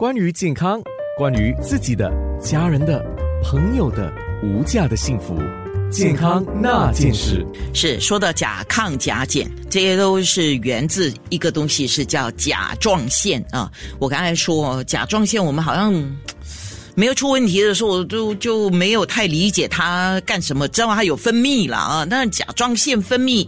关于健康，关于自己的、家人的、朋友的无价的幸福，健康那件事。是说到甲亢、甲减，这些都是源自一个东西，是叫甲状腺啊。我刚才说甲状腺，我们好像没有出问题的时候，就就没有太理解它干什么，知道它有分泌了啊。但是甲状腺分泌。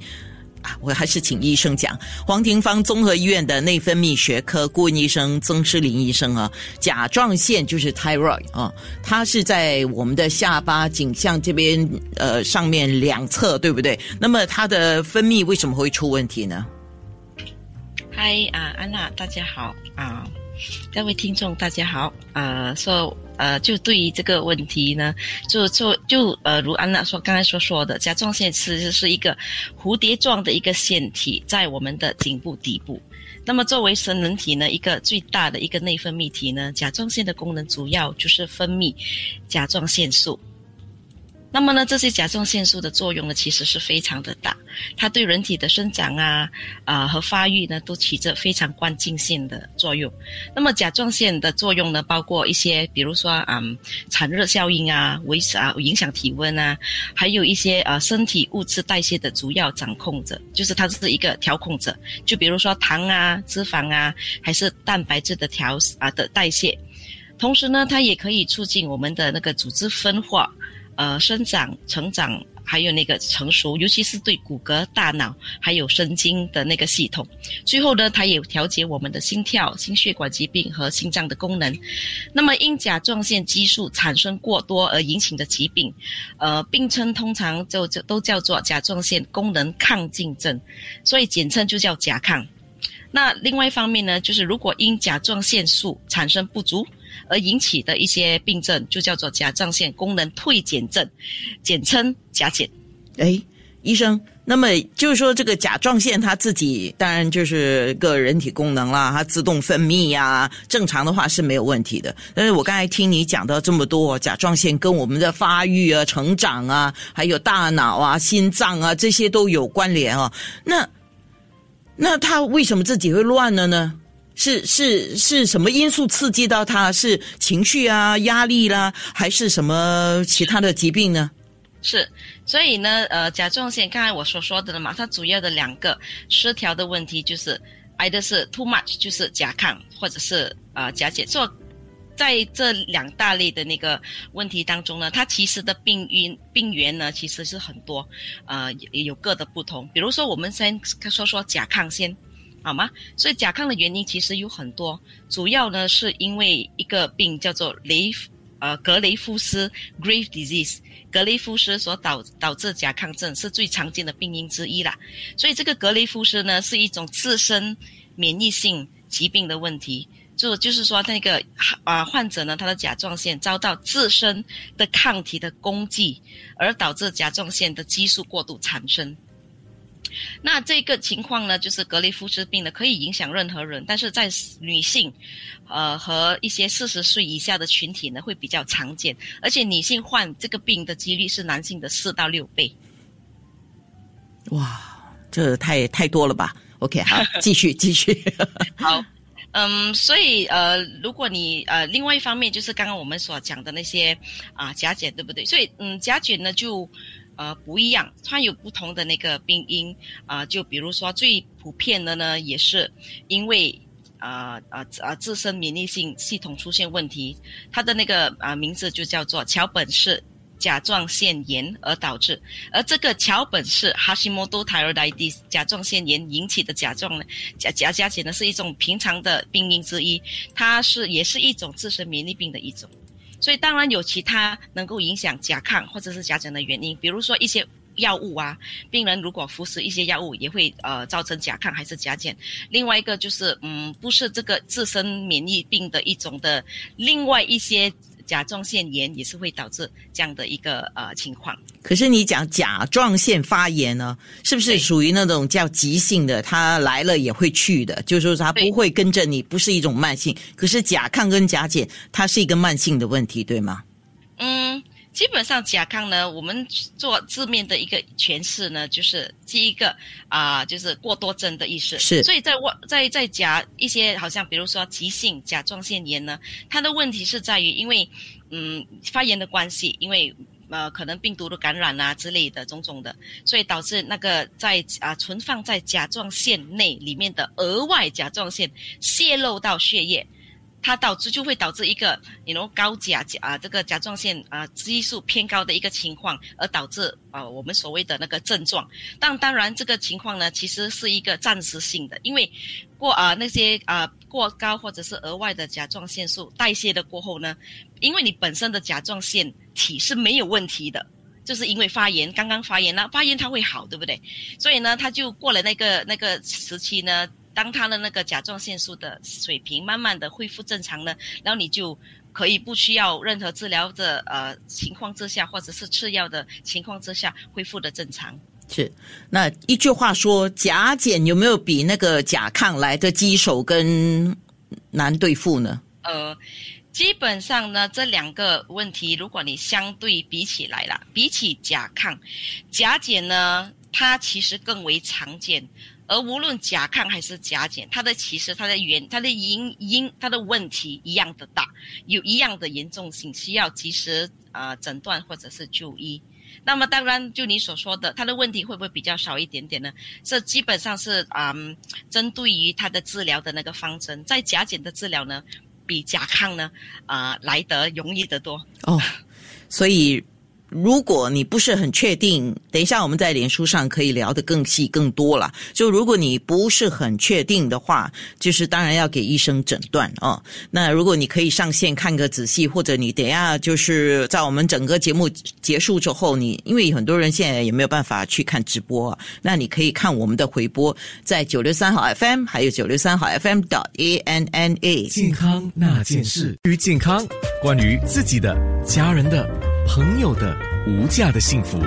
我还是请医生讲。黄庭芳综合医院的内分泌学科顾问医生曾诗林医生啊，甲状腺就是 thyroid 啊，它是在我们的下巴颈项这边呃上面两侧，对不对？那么它的分泌为什么会出问题呢？嗨啊，安娜，大家好啊，各位听众大家好啊，说。呃，就对于这个问题呢，就就就呃，如安娜说刚才所说的，甲状腺其实是一个蝴蝶状的一个腺体，在我们的颈部底部。那么作为神人体呢，一个最大的一个内分泌体呢，甲状腺的功能主要就是分泌甲状腺素。那么呢，这些甲状腺素的作用呢，其实是非常的大，它对人体的生长啊、啊和发育呢，都起着非常关键性的作用。那么甲状腺的作用呢，包括一些，比如说嗯，产热效应啊，维持啊，影响体温啊，还有一些呃身体物质代谢的主要掌控者，就是它是一个调控者。就比如说糖啊、脂肪啊，还是蛋白质的调啊的代谢。同时呢，它也可以促进我们的那个组织分化。呃，生长、成长，还有那个成熟，尤其是对骨骼、大脑还有神经的那个系统。最后呢，它也调节我们的心跳、心血管疾病和心脏的功能。那么，因甲状腺激素产生过多而引起的疾病，呃，病称通常就就都叫做甲状腺功能亢进症，所以简称就叫甲亢。那另外一方面呢，就是如果因甲状腺素产生不足。而引起的一些病症就叫做甲状腺功能退减症，简称甲减。哎，医生，那么就是说这个甲状腺它自己当然就是个人体功能啦，它自动分泌呀，正常的话是没有问题的。但是我刚才听你讲到这么多，甲状腺跟我们的发育啊、成长啊，还有大脑啊、心脏啊这些都有关联啊。那那它为什么自己会乱了呢？是是是什么因素刺激到他？是情绪啊、压力啦，还是什么其他的疾病呢？是，所以呢，呃，甲状腺刚才我所说的了嘛，它主要的两个失调的问题就是，，either 是 too much，就是甲亢，或者是呃甲减。做在这两大类的那个问题当中呢，它其实的病因病源呢其实是很多，呃，也有各的不同。比如说，我们先说说甲亢先。好吗？所以甲亢的原因其实有很多，主要呢是因为一个病叫做雷夫呃格雷夫斯 （Grave Disease），格雷夫斯所导导致甲亢症是最常见的病因之一啦。所以这个格雷夫斯呢是一种自身免疫性疾病的问题，就就是说那个啊患者呢他的甲状腺遭到自身的抗体的攻击，而导致甲状腺的激素过度产生。那这个情况呢，就是格雷夫斯病呢，可以影响任何人，但是在女性，呃和一些四十岁以下的群体呢，会比较常见，而且女性患这个病的几率是男性的四到六倍。哇，这太太多了吧？OK，好，继续继续。好，嗯，所以呃，如果你呃，另外一方面就是刚刚我们所讲的那些啊甲减，对不对？所以嗯，甲减呢就。呃，不一样，它有不同的那个病因啊，就比如说最普遍的呢，也是因为啊啊啊自身免疫性系统出现问题，它的那个啊名字就叫做桥本氏甲状腺炎而导致，而这个桥本氏 Hashimoto thyroiditis 甲状腺炎引起的甲状呢甲甲甲减呢，是一种平常的病因之一，它是也是一种自身免疫病的一种。所以当然有其他能够影响甲亢或者是甲减的原因，比如说一些药物啊，病人如果服食一些药物也会呃造成甲亢还是甲减。另外一个就是嗯，不是这个自身免疫病的一种的另外一些。甲状腺炎也是会导致这样的一个呃情况。可是你讲甲状腺发炎呢，是不是属于那种叫急性的？它来了也会去的，就是说它不会跟着你，不是一种慢性。可是甲亢跟甲减，它是一个慢性的问题，对吗？嗯，基本上甲亢呢，我们做字面的一个诠释呢，就是第一个啊、就是过多症的意思。是所以在我在在甲一些好像比如说急性甲状腺炎呢，它的问题是在于因为嗯发炎的关系，因为。呃，可能病毒的感染啊之类的种种的，所以导致那个在啊、存放在甲状腺内里面的额外甲状腺泄露到血液，它导致就会导致一个你如高甲甲啊这个甲状腺啊激素偏高的一个情况，而导致啊我们所谓的那个症状。但当然这个情况呢，其实是一个暂时性的，因为过啊那些啊过高或者是额外的甲状腺素代谢的过后呢，因为你本身的甲状腺体是没有问题的。就是因为发炎，刚刚发炎了，发炎它会好，对不对？所以呢，它就过了那个那个时期呢，当他的那个甲状腺素的水平慢慢的恢复正常呢，然后你就可以不需要任何治疗的呃情况之下，或者是吃药的情况之下恢复的正常。是，那一句话说，甲减有没有比那个甲亢来的棘手跟难对付呢？呃，基本上呢，这两个问题，如果你相对比起来啦，比起甲亢，甲减呢，它其实更为常见。而无论甲亢还是甲减，它的其实它的原它的因因它的问题一样的大，有一样的严重性，需要及时呃诊断或者是就医。那么当然，就你所说的，它的问题会不会比较少一点点呢？这基本上是嗯，针对于它的治疗的那个方针，在甲减的治疗呢，比甲亢呢啊、来得容易得多。哦，所以如果你不是很确定，等一下我们在脸书上可以聊得更细更多了。就如果你不是很确定的话，就是当然要给医生诊断哦。那如果你可以上线看个仔细，或者你等一下就是在我们整个节目结束之后，你因为很多人现在也没有办法去看直播，那你可以看我们的回播，在九六三号 FM 还有九六三号 FM 的 A N N A。健康那件事，关于健康，关于自己的、家人的、朋友的无价的幸福，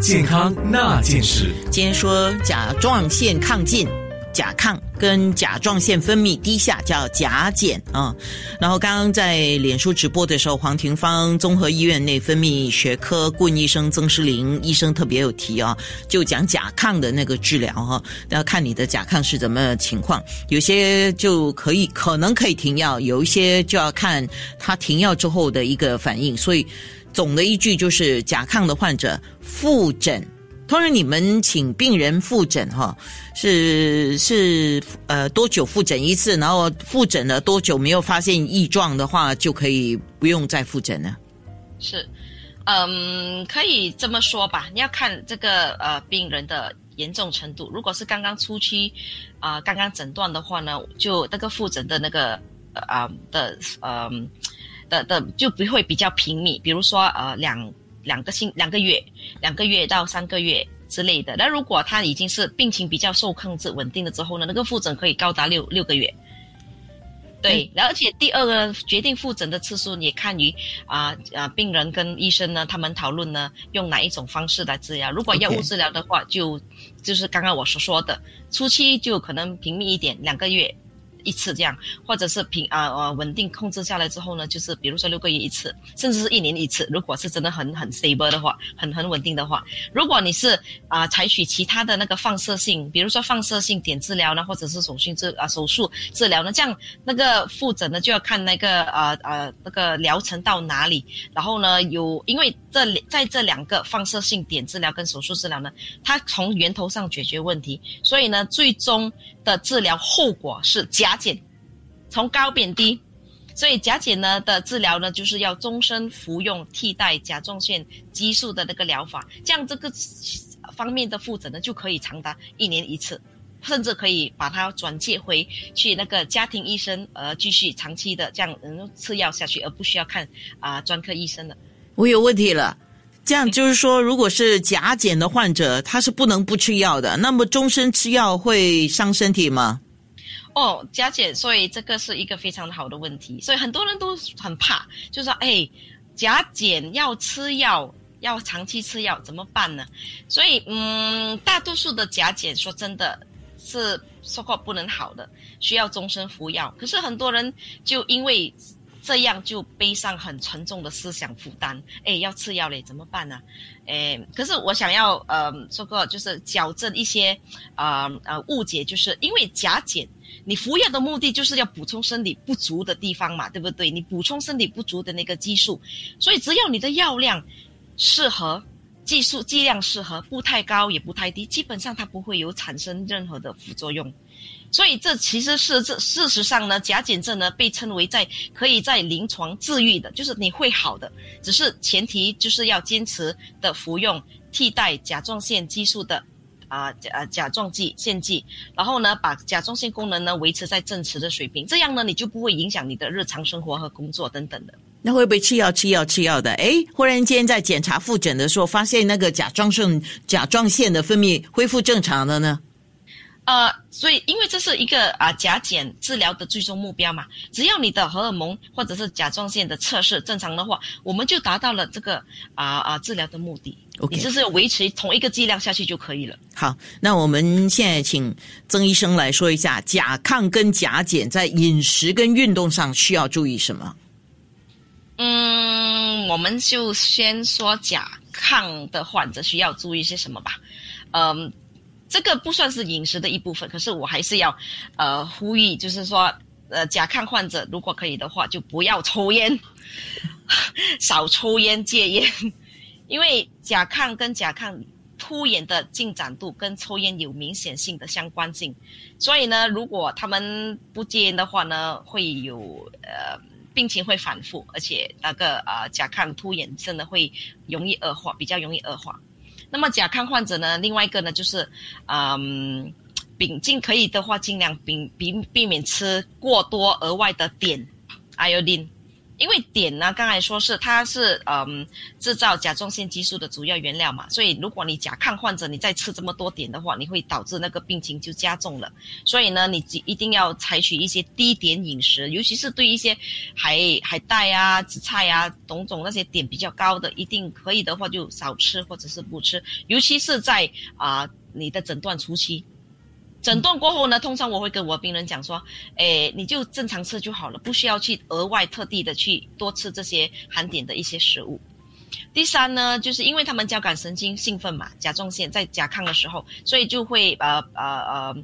健康那件事。今天说甲状腺亢进。甲亢跟甲状腺分泌低下叫甲减啊，然后刚刚在脸书直播的时候，黄廷芳综合医院内分泌学科顾问医生曾诗玲医生特别有提啊，就讲甲亢的那个治疗哈、要看你的甲亢是怎么情况，有些就可以可能可以停药，有一些就要看他停药之后的一个反应，所以总的一句就是甲亢的患者复诊。通常你们请病人复诊哈，是是呃多久复诊一次？然后复诊了多久没有发现异状的话，就可以不用再复诊了。是，嗯，可以这么说吧。你要看这个呃病人的严重程度。如果是刚刚初期，啊、刚刚诊断的话呢，就那个复诊的那个呃啊、的呃的的就不会比较频密。比如说呃两两个星两个月，两个月到三个月。之类的，那如果他已经是病情比较受控制、稳定了之后呢，那个复诊可以高达六六个月。对，而且第二个决定复诊的次数也看于啊啊、病人跟医生呢，他们讨论呢用哪一种方式来治疗。如果药物治疗的话就就是刚刚我所说的，初期就可能频密一点，两个月一次这样，或者是平啊呃稳定控制下来之后呢，就是比如说六个月一次，甚至是一年一次。如果是真的很很 stable 的话，很很稳定的话，如果你是啊、采取其他的那个放射性，比如说放射性点治疗呢，或者是手术治啊手术治疗呢，这样那个复诊呢就要看那个呃呃那个疗程到哪里，然后呢有因为这在这两个放射性点治疗跟手术治疗呢，它从源头上解决问题，所以呢最终的治疗后果是甲减，从高变低。所以甲减呢的治疗呢，就是要终身服用替代甲状腺激素的那个疗法，这样这个方面的复诊呢就可以长达一年一次，甚至可以把它转介回去那个家庭医生，呃，继续长期的这样嗯吃药下去，而不需要看啊、专科医生了。我有问题了。这样就是说，如果是甲减的患者，他是不能不吃药的。那么终身吃药会伤身体吗？哦，甲减，所以这个是一个非常好的问题，所以很多人都很怕，就说哎，甲减要吃药，要长期吃药怎么办呢？所以嗯，大多数的甲减，说真的是说过不能好的，需要终身服药。可是很多人就因为这样就背上很沉重的思想负担。哎，要吃药嘞，怎么办呢？哎，可是我想要呃说个就是矫正一些啊呃误解，就是因为甲减，你服药的目的就是要补充身体不足的地方嘛，对不对？你补充身体不足的那个激素，所以只要你的药量适合。技术剂量适合，不太高也不太低，基本上它不会有产生任何的副作用。所以这其实是这事实上呢，甲减症呢被称为在可以在临床治愈的，就是你会好的，只是前提就是要坚持的服用替代甲状腺激素的啊甲甲状腺腺剂，然后呢把甲状腺功能呢维持在正常的水平，这样呢你就不会影响你的日常生活和工作等等的。那会不会吃药吃药吃药的？哎，忽然间在检查复诊的时候，发现那个甲状腺甲状腺的分泌恢复正常了呢？呃，所以因为这是一个啊甲减治疗的最终目标嘛，只要你的荷尔蒙或者是甲状腺的测试正常的话，我们就达到了这个啊啊治疗的目的。你就是维持同一个剂量下去就可以了。好，那我们现在请曾医生来说一下甲亢跟甲减在饮食跟运动上需要注意什么。嗯，我们就先说甲亢的患者需要注意些什么吧。嗯，这个不算是饮食的一部分，可是我还是要呃呼吁，就是说，呃，甲亢患者如果可以的话，就不要抽烟，少抽烟戒烟，因为甲亢跟甲亢突眼的进展度跟抽烟有明显性的相关性，所以呢，如果他们不戒烟的话呢，会有呃。病情会反复，而且那个呃甲亢突眼真的会容易恶化，比较容易恶化。那么甲亢患者呢，另外一个呢就是，嗯，丙尽可以的话，尽量避避避免吃过多额外的碘，iodine。因为碘呢，刚才说是它是嗯制造甲状腺激素的主要原料嘛，所以如果你甲亢患者你再吃这么多碘的话，你会导致那个病情就加重了。所以呢，你一定要采取一些低碘饮食，尤其是对一些海海带啊、紫菜啊、种种那些碘比较高的，一定可以的话就少吃或者是不吃，尤其是在啊你的诊断初期。诊断过后呢，通常我会跟我病人讲说，诶，你就正常吃就好了，不需要去额外特地的去多吃这些含碘的一些食物。第三呢，就是因为他们交感神经兴奋嘛，甲状腺在甲亢的时候，所以就会呃呃呃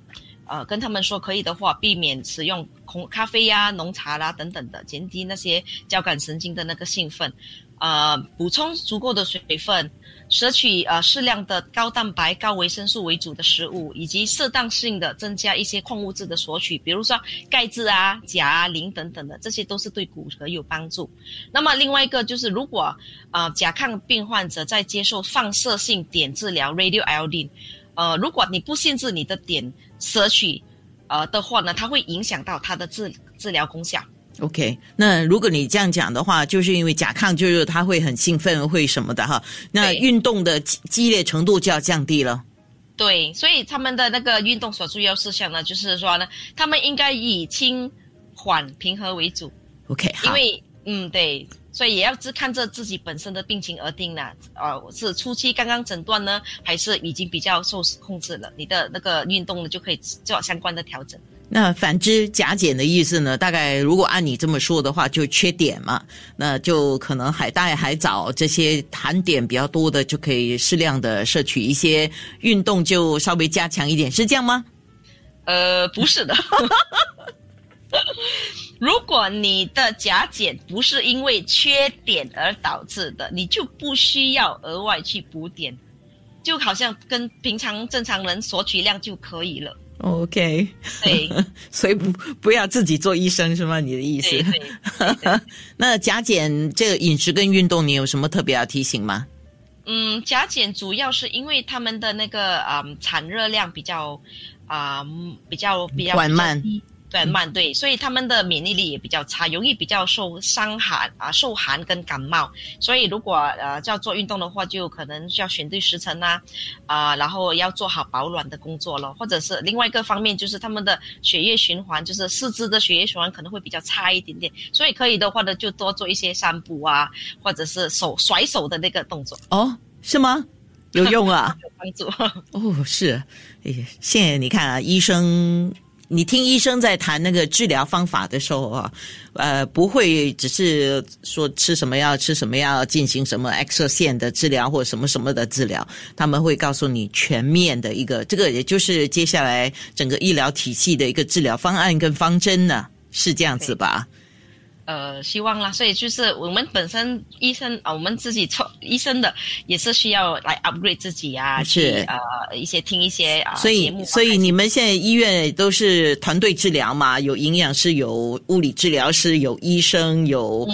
呃跟他们说，可以的话避免使用红咖啡呀、浓茶啦等等的，减低那些交感神经的那个兴奋。呃，补充足够的水分，摄取呃适量的高蛋白、高维生素为主的食物，以及适当性的增加一些矿物质的索取，比如说钙质啊、钾啊、磷等等的，这些都是对骨骼有帮助。那么另外一个就是，如果呃甲亢病患者在接受放射性碘治疗 （radio iodine），呃，如果你不限制你的碘摄取，呃的话呢，它会影响到它的治治疗功效。OK，那如果你这样讲的话，就是因为甲亢就是他会很兴奋，会什么的哈。那运动的激烈程度就要降低了。对，所以他们的那个运动所注要事项呢，就是说呢，他们应该以轻缓平和为主。OK，因为嗯对，所以也要只看着自己本身的病情而定呢。呃，是初期刚刚诊断呢，还是已经比较受控制了？你的那个运动呢，就可以做相关的调整。那反之，甲减的意思呢？大概如果按你这么说的话，就缺碘嘛，那就可能海带、海藻这些含碘比较多的，就可以适量的摄取一些，运动就稍微加强一点，是这样吗？呃，不是的。如果你的甲减不是因为缺碘而导致的，你就不需要额外去补碘，就好像跟平常正常人索取量就可以了。OK，对，所以不不要自己做医生是吗？你的意思？那甲减这个饮食跟运动，你有什么特别要提醒吗？嗯，甲减主要是因为他们的那个啊产热量比较啊比较比较缓慢。对慢对，所以他们的免疫力也比较差，容易比较受伤寒啊，受寒跟感冒。所以如果呃要做运动的话，就可能需要选对时辰呐，啊，然后要做好保暖的工作了，或者是另外一个方面就是他们的血液循环，就是四肢的血液循环可能会比较差一点点。所以可以的话呢，就多做一些散步啊，或者是手甩手的那个动作。哦，是吗？有用啊，有帮助。哦，是，哎，现在你看啊，医生。你听医生在谈那个治疗方法的时候啊，呃，不会只是说吃什么药吃什么药进行什么 X 线的治疗或什么什么的治疗，他们会告诉你全面的一个，这个也就是接下来整个医疗体系的一个治疗方案跟方针呢，是这样子吧？呃，希望啦，所以就是我们本身医生啊，我们自己做医生的也是需要来 upgrade 自己啊，去呃一些听一些啊所以，所以你们现在医院都是团队治疗嘛？有营养师，有物理治疗师，有医生，有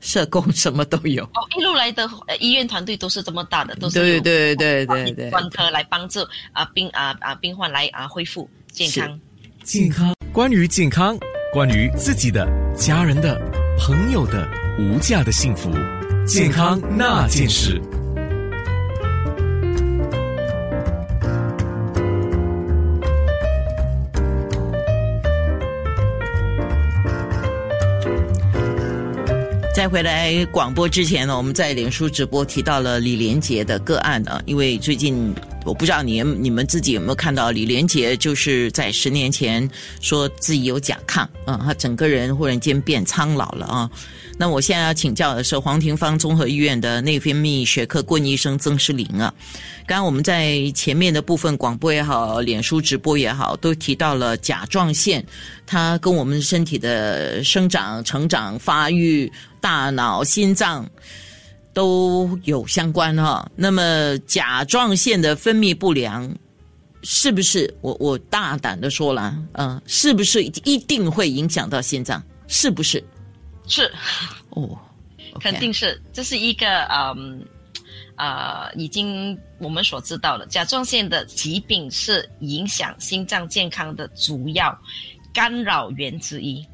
社工，什么都有。哦，一路来的呃医院团队都是这么大的，都是对有对对对对，专科来帮助啊病啊啊病患来啊恢复健康。健康，关于健康，关于自己的、家人的、朋友的无价的幸福，健康那件事。再回来广播之前呢，我们在脸书直播提到了李连杰的个案啊，因为最近我不知道你你们自己有没有看到李连杰就是在十年前说自己有甲亢，啊，他整个人忽然间变苍老了啊。那我现在要请教的是黄庭芳综合医院的内分泌学科顾问医生曾诗玲啊。刚刚我们在前面的部分广播也好，脸书直播也好，都提到了甲状腺，它跟我们身体的生长、成长、发育、大脑、心脏都有相关哈。那么甲状腺的分泌不良，是不是我我大胆的说了，嗯、是不是一定会影响到心脏？是不是？是，哦，肯定是，这是一个嗯呃，已经我们所知道的甲状腺的疾病是影响心脏健康的主要干扰源之一。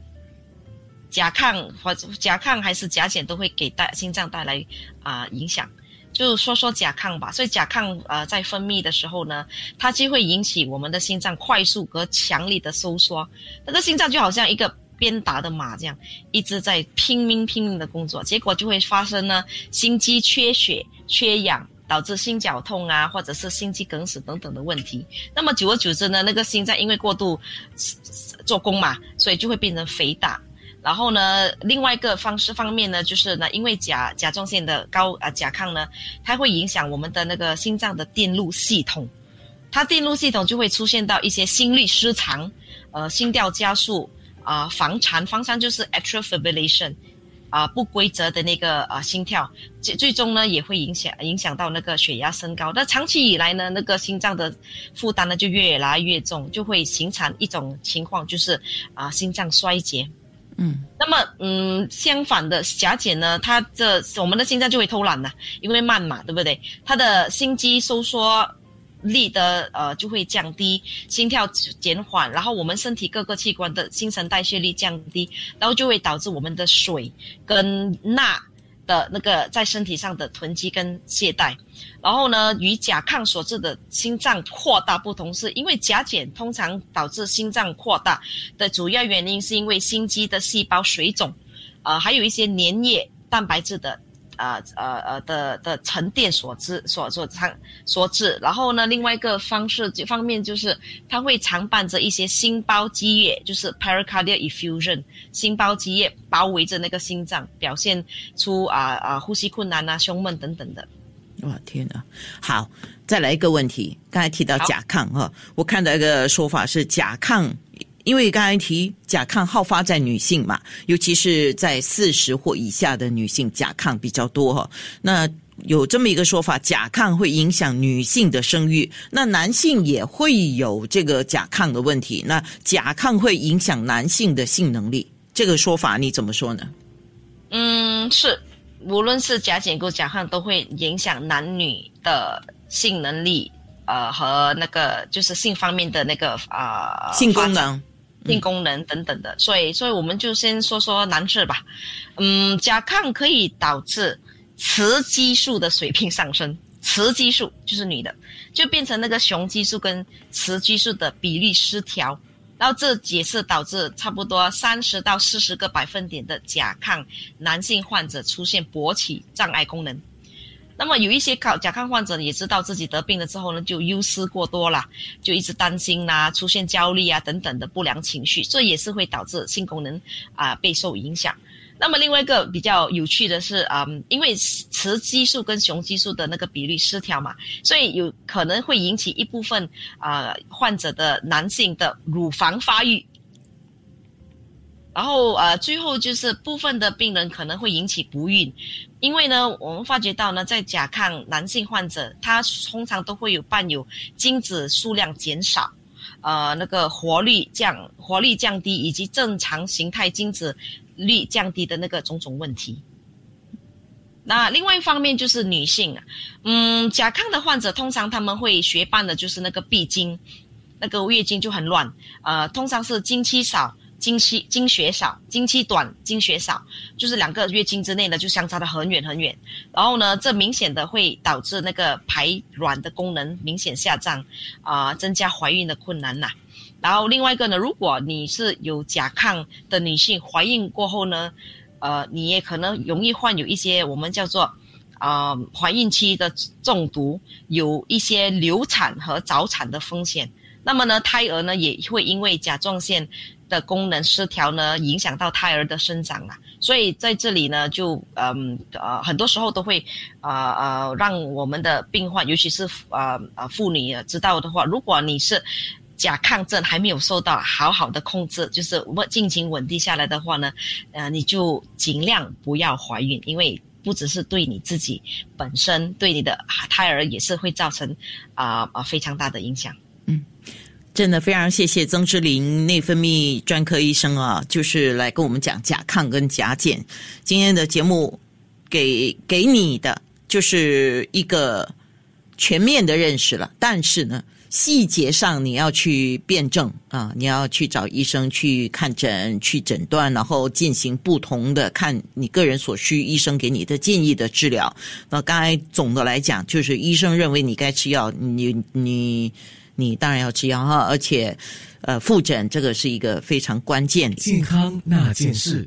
甲亢或者甲亢还是甲减都会给带心脏带来啊、影响。就说说甲亢吧，所以甲亢呃在分泌的时候呢，它就会引起我们的心脏快速和强力的收缩，那个心脏就好像一个鞭打的马这样，一直在拼命拼命的工作，结果就会发生呢心肌缺血、缺氧，导致心绞痛啊，或者是心肌梗死等等的问题。那么久而久之呢，那个心脏因为过度做工嘛，所以就会变成肥大。然后呢，另外一个方式方面呢，就是呢，因为甲甲状腺的高啊、甲亢呢，它会影响我们的那个心脏的电路系统，它电路系统就会出现到一些心律失常，呃，心跳加速啊、房颤，房颤就是 atrial fibrillation，啊、不规则的那个啊、心跳，最最终呢也会影响影响到那个血压升高。那长期以来呢，那个心脏的负担呢就越来越重，就会形成一种情况，就是啊、心脏衰竭。嗯，那么，嗯，相反的，甲减呢，它这我们的心脏就会偷懒了，因为慢嘛，对不对？它的心肌收缩力的呃就会降低，心跳减缓，然后我们身体各个器官的新陈代谢率降低，然后就会导致我们的水跟钠的那个在身体上的囤积跟懈怠。然后呢，与甲亢所致的心脏扩大不同，是因为甲减通常导致心脏扩大的主要原因，是因为心肌的细胞水肿，呃，还有一些粘液蛋白质的。呃呃呃的的沉淀所致所所常所致，然后呢，另外一个方式方面就是它会常伴着一些心包积液，就是 pericardial effusion，心包积液包围着那个心脏，表现出啊啊、呼吸困难啊、胸闷等等的。哇天哪！好，再来一个问题。刚才提到甲亢哈，我看到一个说法是甲亢，因为刚才提甲亢好发在女性嘛，尤其是在四十或以下的女性，甲亢比较多哈。那有这么一个说法，甲亢会影响女性的生育，那男性也会有这个甲亢的问题。那甲亢会影响男性的性能力，这个说法你怎么说呢？嗯，是，无论是甲减跟甲亢，都会影响男女的性能力，呃，和那个就是性方面的那个啊、呃、性功能？性功能等等的，所以，所以我们就先说说男士吧。嗯，甲亢可以导致雌激素的水平上升，雌激素就是女的，就变成那个雄激素跟雌激素的比例失调，然后这也是导致差不多三十到四十个百分点的甲亢男性患者出现勃起障碍功能。那么有一些抗甲亢患者也知道自己得病了之后呢，就忧思过多了，就一直担心啦，出现焦虑啊等等的不良情绪，这也是会导致性功能啊备受影响。那么另外一个比较有趣的是，嗯，因为雌激素跟雄激素的那个比例失调嘛，所以有可能会引起一部分啊患者的男性的乳房发育。然后呃，最后就是部分的病人可能会引起不孕，因为呢，我们发觉到呢，在甲亢男性患者，他通常都会有伴有精子数量减少，呃，那个活力降活力降低，以及正常形态精子率降低的那个种种问题。那另外一方面就是女性，嗯，甲亢的患者通常他们会学伴的就是那个闭经，那个月经就很乱，呃，通常是经期少。经期经血少，经期短，经血少，就是两个月经之内呢，就相差的很远很远。然后呢，这明显的会导致那个排卵的功能明显下降，啊，增加怀孕的困难呐。然后另外一个呢，如果你是有甲亢的女性，怀孕过后呢，呃，你也可能容易患有一些我们叫做啊怀孕期的中毒，有一些流产和早产的风险。那么呢，胎儿呢也会因为甲状腺的功能失调呢，影响到胎儿的生长啊。所以在这里呢，就嗯呃很多时候都会啊呃让我们的病患，尤其是啊啊妇女知道的话，如果你是甲亢症还没有受到好好的控制，就是稳尽情稳定下来的话呢，呃你就尽量不要怀孕，因为不只是对你自己本身，对你的胎儿也是会造成啊啊非常大的影响。真的非常谢谢曾志林内分泌专科医生啊，就是来跟我们讲甲亢跟甲减。今天的节目给给你的就是一个全面的认识了，但是呢，细节上你要去辩证啊，你要去找医生去看诊、去诊断，然后进行不同的看你个人所需，医生给你的建议的治疗。那刚才总的来讲，就是医生认为你该吃药，你你。你当然要吃药哈，而且，呃，复诊这个是一个非常关键健康那件事。